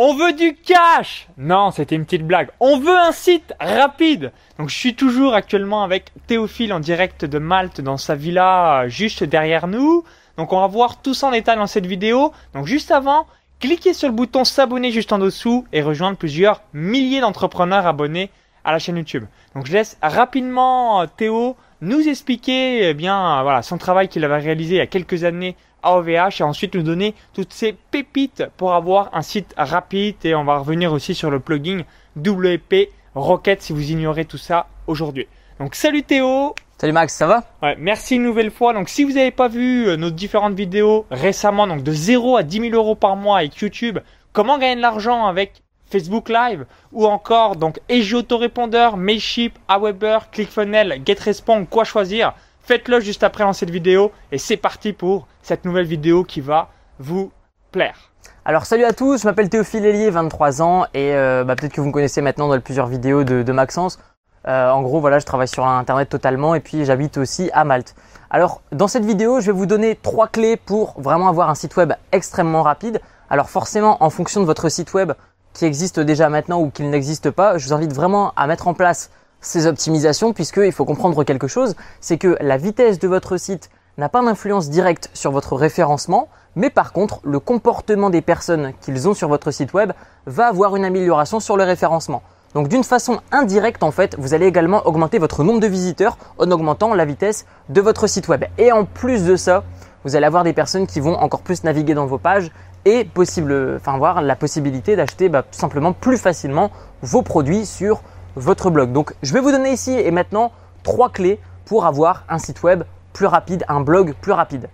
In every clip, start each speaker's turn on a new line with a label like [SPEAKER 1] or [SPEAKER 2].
[SPEAKER 1] On veut du cash Non, c'était une petite blague. On veut un site rapide Donc je suis toujours actuellement avec Théophile en direct de Malte dans sa villa euh, juste derrière nous. Donc on va voir tout ça en détail dans cette vidéo. Donc juste avant, cliquez sur le bouton s'abonner juste en dessous et rejoindre plusieurs milliers d'entrepreneurs abonnés à la chaîne YouTube. Donc je laisse rapidement euh, Théo nous expliquer eh bien voilà son travail qu'il avait réalisé il y a quelques années à OVH et ensuite nous donner toutes ces pépites pour avoir un site rapide et on va revenir aussi sur le plugin WP Rocket si vous ignorez tout ça aujourd'hui. Donc salut Théo
[SPEAKER 2] Salut Max, ça va?
[SPEAKER 1] Ouais, merci une nouvelle fois. Donc si vous n'avez pas vu euh, nos différentes vidéos récemment, donc de 0 à 10 000 euros par mois avec YouTube, comment gagner de l'argent avec Facebook Live ou encore donc EJ Autorépondeur, Mailship, Aweber, ClickFunnels, GetResponse, quoi choisir? Faites-le juste après dans cette vidéo et c'est parti pour cette nouvelle vidéo qui va vous plaire.
[SPEAKER 2] Alors salut à tous, je m'appelle Théophile Hélier, 23 ans et euh, bah, peut-être que vous me connaissez maintenant dans plusieurs vidéos de, Maxence. Euh, en gros voilà, je travaille sur internet totalement et puis j'habite aussi à Malte. Alors dans cette vidéo, je vais vous donner trois clés pour vraiment avoir un site web extrêmement rapide. Alors forcément, en fonction de votre site web, qui existe déjà maintenant ou qu'il n'existe pas, je vous invite vraiment à mettre en place ces optimisations puisqu'il faut comprendre quelque chose, c'est que la vitesse de votre site n'a pas d'influence directe sur votre référencement, mais par contre le comportement des personnes qu'ils ont sur votre site web va avoir une amélioration sur le référencement. Donc d'une façon indirecte en fait, vous allez également augmenter votre nombre de visiteurs en augmentant la vitesse de votre site web. Et en plus de ça, vous allez avoir des personnes qui vont encore plus naviguer dans vos pages et possible, enfin avoir la possibilité d'acheter bah, simplement plus facilement vos produits sur votre blog. Donc je vais vous donner ici et maintenant trois clés pour avoir un site web plus rapide, un blog plus rapide.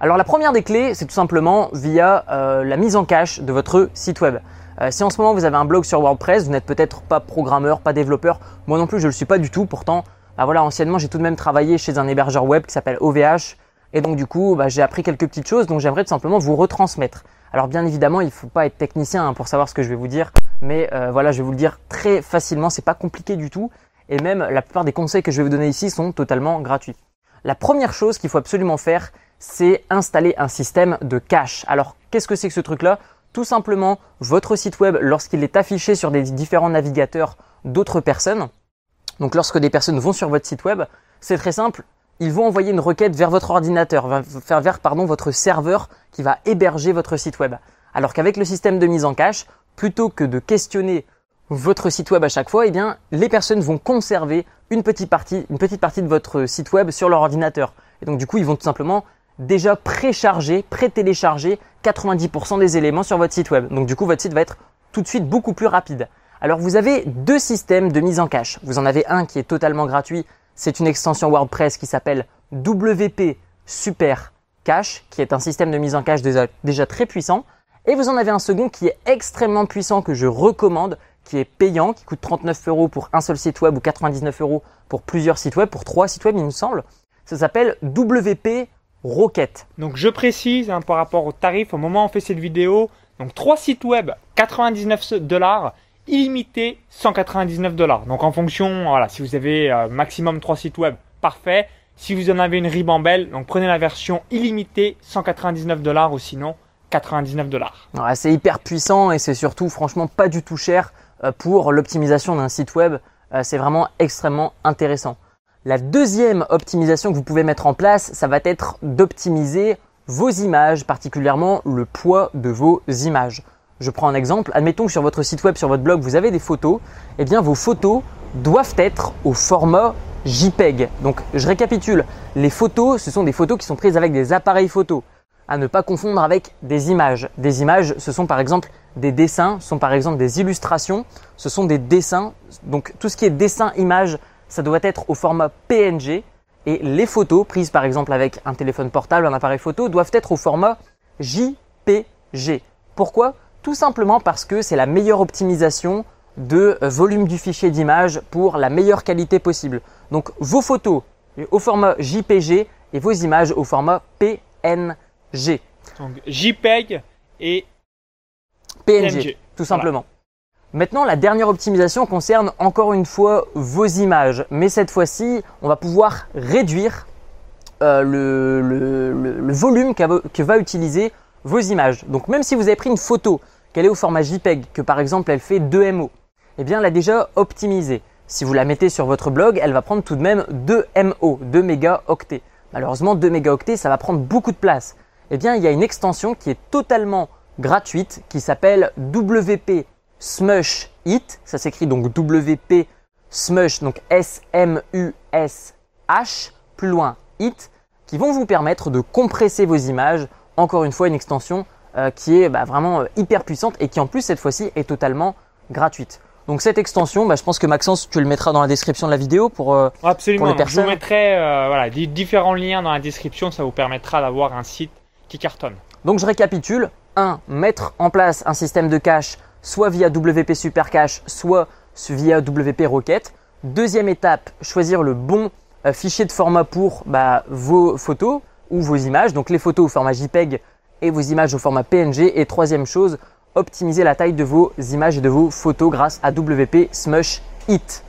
[SPEAKER 2] Alors la première des clés, c'est tout simplement via euh, la mise en cache de votre site web. Euh, si en ce moment vous avez un blog sur WordPress, vous n'êtes peut-être pas programmeur, pas développeur, moi non plus je ne le suis pas du tout. Pourtant, bah voilà, anciennement j'ai tout de même travaillé chez un hébergeur web qui s'appelle OVH. Et donc du coup, bah, j'ai appris quelques petites choses, donc j'aimerais tout simplement vous retransmettre. Alors bien évidemment, il ne faut pas être technicien hein, pour savoir ce que je vais vous dire, mais euh, voilà, je vais vous le dire très facilement, c'est pas compliqué du tout, et même la plupart des conseils que je vais vous donner ici sont totalement gratuits. La première chose qu'il faut absolument faire, c'est installer un système de cache. Alors qu'est-ce que c'est que ce truc-là? Tout simplement, votre site web, lorsqu'il est affiché sur des différents navigateurs d'autres personnes, donc lorsque des personnes vont sur votre site web, c'est très simple, ils vont envoyer une requête vers votre ordinateur, vers, pardon, votre serveur qui va héberger votre site web. Alors qu'avec le système de mise en cache, plutôt que de questionner votre site web à chaque fois, eh les personnes vont conserver une petite partie, une petite partie de votre site web sur leur ordinateur. Et donc, du coup, ils vont tout simplement déjà précharger, pré-télécharger 90% des éléments sur votre site web. Donc, du coup, votre site va être tout de suite beaucoup plus rapide. Alors, vous avez deux systèmes de mise en cache. Vous en avez un qui est totalement gratuit c'est une extension WordPress qui s'appelle WP Super Cache, qui est un système de mise en cache déjà, très puissant. Et vous en avez un second qui est extrêmement puissant que je recommande, qui est payant, qui coûte 39 euros pour un seul site web ou 99 euros pour plusieurs sites web, pour trois sites web il me semble. Ça s'appelle WP Rocket.
[SPEAKER 1] Donc je précise hein, par rapport au tarif au moment où on fait cette vidéo. Donc trois sites web 99 dollars illimité 199 dollars. Donc en fonction, voilà, si vous avez euh, maximum 3 sites web, parfait. Si vous en avez une ribambelle, donc prenez la version illimitée 199 dollars ou sinon 99 dollars.
[SPEAKER 2] c'est hyper puissant et c'est surtout franchement pas du tout cher euh, pour l'optimisation d'un site web. Euh, c'est vraiment extrêmement intéressant. La deuxième optimisation que vous pouvez mettre en place, ça va être d'optimiser vos images, particulièrement le poids de vos images. Je prends un exemple. Admettons que sur votre site web, sur votre blog, vous avez des photos. Eh bien, vos photos doivent être au format JPEG. Donc, je récapitule. Les photos, ce sont des photos qui sont prises avec des appareils photo. À ne pas confondre avec des images. Des images, ce sont par exemple des dessins, ce sont par exemple des illustrations, ce sont des dessins. Donc, tout ce qui est dessin, image, ça doit être au format PNG. Et les photos prises par exemple avec un téléphone portable, un appareil photo, doivent être au format JPG. Pourquoi? Tout simplement parce que c'est la meilleure optimisation de euh, volume du fichier d'image pour la meilleure qualité possible. Donc vos photos au format JPG et vos images au format PNG.
[SPEAKER 1] Donc JPEG et
[SPEAKER 2] PNG, tout simplement. Maintenant, la dernière optimisation concerne encore une fois vos images, mais cette fois-ci, on va pouvoir réduire euh, le, volume que va utiliser vos images. Donc même si vous avez pris une photo qu'elle est au format JPEG, que par exemple elle fait 2 MO, eh bien elle a déjà optimisé. Si vous la mettez sur votre blog, elle va prendre tout de même 2 MO, 2 mégaoctets. Malheureusement, 2 mégaoctets, ça va prendre beaucoup de place. Eh bien, il y a une extension qui est totalement gratuite qui s'appelle WP Smush It. Ça s'écrit donc WP Smush, donc S-M-U-S-H, plus loin It, qui vont vous permettre de compresser vos images. Encore une fois, une extension euh, qui est bah, vraiment euh, hyper puissante et qui en plus cette fois-ci est totalement gratuite. Donc cette extension, bah, je pense que Maxence, tu le mettras dans la description de la vidéo pour, euh,
[SPEAKER 1] Absolument.
[SPEAKER 2] pour les
[SPEAKER 1] Donc, je vous
[SPEAKER 2] personnes.
[SPEAKER 1] mettrai voilà, différents liens dans la description. Ça vous permettra d'avoir un site qui.
[SPEAKER 2] Donc je récapitule. 1. Mettre en place un système de cache soit via WP Supercache, soit via WP Rocket. Deuxième étape, choisir le bon euh, fichier de format pour bah, vos photos ou vos images. Donc les photos au format JPEG et vos images au format PNG. Et troisième chose, optimiser la taille de vos images et de vos photos grâce à WP Smush It.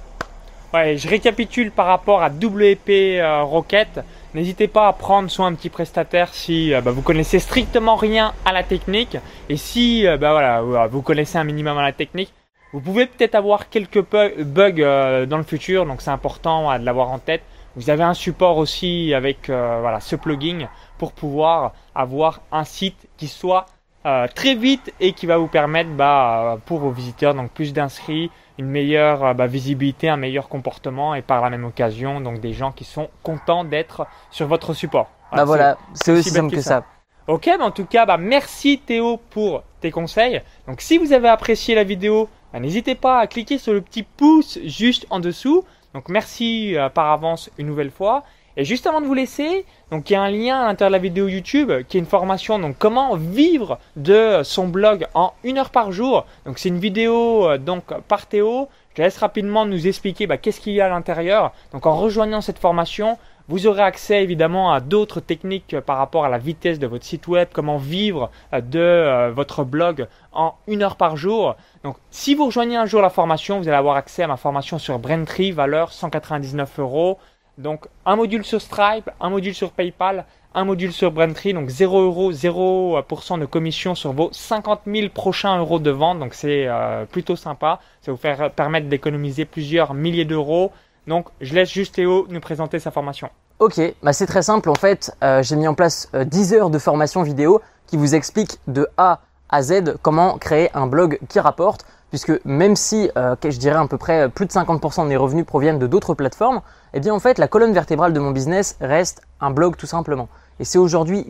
[SPEAKER 1] Ouais, je récapitule par rapport à WP euh, Rocket. N'hésitez pas à prendre soit un petit prestataire si euh, bah, vous connaissez strictement rien à la technique et si euh, bah, voilà, vous connaissez un minimum à la technique. Vous pouvez peut-être avoir quelques bugs euh, dans le futur, donc c'est important euh, de l'avoir en tête. Vous avez un support aussi avec euh, voilà, ce plugin pour pouvoir avoir un site qui soit euh, très vite et qui va vous permettre bah, euh, pour vos visiteurs donc plus d'inscrits, une meilleure euh, bah, visibilité, un meilleur comportement et par la même occasion donc des gens qui sont contents d'être sur votre support.
[SPEAKER 2] Bah voilà, c'est aussi simple
[SPEAKER 1] que ça. Ok, bah en tout cas, bah merci Théo pour tes conseils. Donc si vous avez apprécié la vidéo, bah, n'hésitez pas à cliquer sur le petit pouce juste en dessous. Donc merci euh, par avance une nouvelle fois. Et juste avant de vous laisser, donc il y a un lien à l'intérieur de la vidéo YouTube qui est une formation donc comment vivre de son blog en une heure par jour. Donc c'est une vidéo euh, donc par Théo. Je laisse rapidement nous expliquer bah, qu'est-ce qu'il y a à l'intérieur. Donc en rejoignant cette formation, vous aurez accès évidemment à d'autres techniques euh, par rapport à la vitesse de votre site web, comment vivre euh, de votre blog en une heure par jour. Donc si vous rejoignez un jour la formation, vous allez avoir accès à ma formation sur Braintree, valeur 199 euros. Donc un module sur Stripe, un module sur PayPal, un module sur Braintree, donc 0 euros, 0% de commission sur vos 50 000 prochains euros de vente. Donc c'est euh, plutôt sympa. Ça va vous faire permettre d'économiser plusieurs milliers d'euros. Donc je laisse juste Théo nous présenter sa formation.
[SPEAKER 2] Ok, bah c'est très simple. En fait, euh, j'ai mis en place euh, 10 heures de formation vidéo qui vous explique de A à Z comment créer un blog qui rapporte. Puisque même si, euh, je dirais à peu près plus de 50% de mes revenus proviennent de d'autres plateformes, eh bien en fait la colonne vertébrale de mon business reste un blog tout simplement. Et c'est aujourd'hui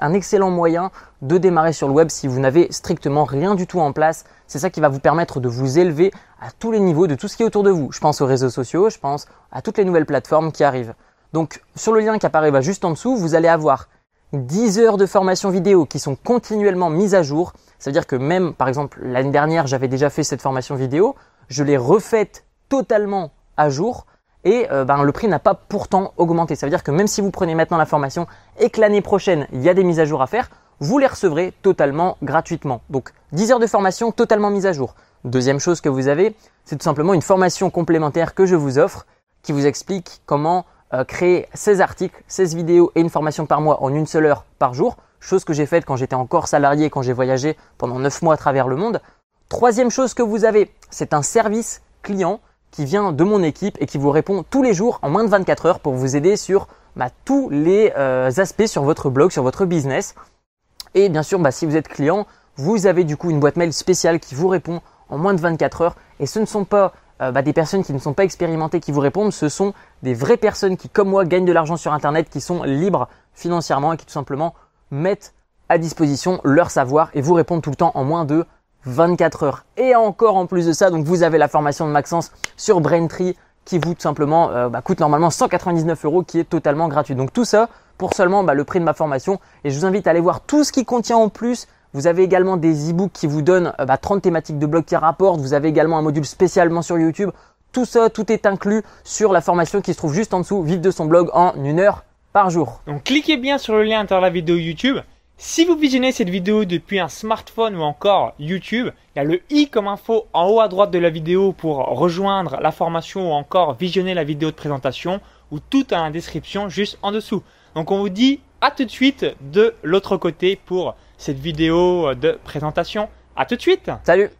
[SPEAKER 2] un excellent moyen de démarrer sur le web si vous n'avez strictement rien du tout en place. C'est ça qui va vous permettre de vous élever à tous les niveaux de tout ce qui est autour de vous. Je pense aux réseaux sociaux, je pense à toutes les nouvelles plateformes qui arrivent. Donc sur le lien qui apparaît bah, juste en dessous, vous allez avoir 10 heures de formation vidéo qui sont continuellement mises à jour. Ça veut dire que même, par exemple, l'année dernière, j'avais déjà fait cette formation vidéo, je l'ai refaite totalement à jour et euh, ben, le prix n'a pas pourtant augmenté. Ça veut dire que même si vous prenez maintenant la formation et que l'année prochaine, il y a des mises à jour à faire, vous les recevrez totalement gratuitement. Donc 10 heures de formation totalement mise à jour. Deuxième chose que vous avez, c'est tout simplement une formation complémentaire que je vous offre qui vous explique comment euh, créer 16 articles, 16 vidéos et une formation par mois en une seule heure par jour, chose que j'ai faite quand j'étais encore salarié, quand j'ai voyagé pendant 9 mois à travers le monde. Troisième chose que vous avez, c'est un service client qui vient de mon équipe et qui vous répond tous les jours en moins de 24 heures pour vous aider sur bah, tous les euh, aspects sur votre blog, sur votre business. Et bien sûr, bah, si vous êtes client, vous avez du coup une boîte mail spéciale qui vous répond en moins de 24 heures. Et ce ne sont pas euh, bah, des personnes qui ne sont pas expérimentées qui vous répondent, ce sont des vraies personnes qui, comme moi, gagnent de l'argent sur Internet, qui sont libres financièrement et qui tout simplement mettent à disposition leur savoir et vous répondent tout le temps en moins de 24 heures. Et encore en plus de ça, donc vous avez la formation de Maxence sur Braintree qui vous tout simplement euh, bah, coûte normalement 199 euros, qui est totalement gratuit. Donc tout ça pour seulement bah, le prix de ma formation. Et je vous invite à aller voir tout ce qui contient en plus. Vous avez également des e-books qui vous donnent euh, bah, 30 thématiques de blog qui rapportent. Vous avez également un module spécialement sur YouTube. Tout ça, tout est inclus sur la formation qui se trouve juste en dessous, vivre de son blog en une heure par jour.
[SPEAKER 1] Donc cliquez bien sur le lien à la vidéo YouTube. Si vous visionnez cette vidéo depuis un smartphone ou encore YouTube, il y a le i comme info en haut à droite de la vidéo pour rejoindre la formation ou encore visionner la vidéo de présentation ou tout à la description juste en dessous. Donc on vous dit à tout de suite de l'autre côté pour cette vidéo de présentation. À tout de suite
[SPEAKER 2] Salut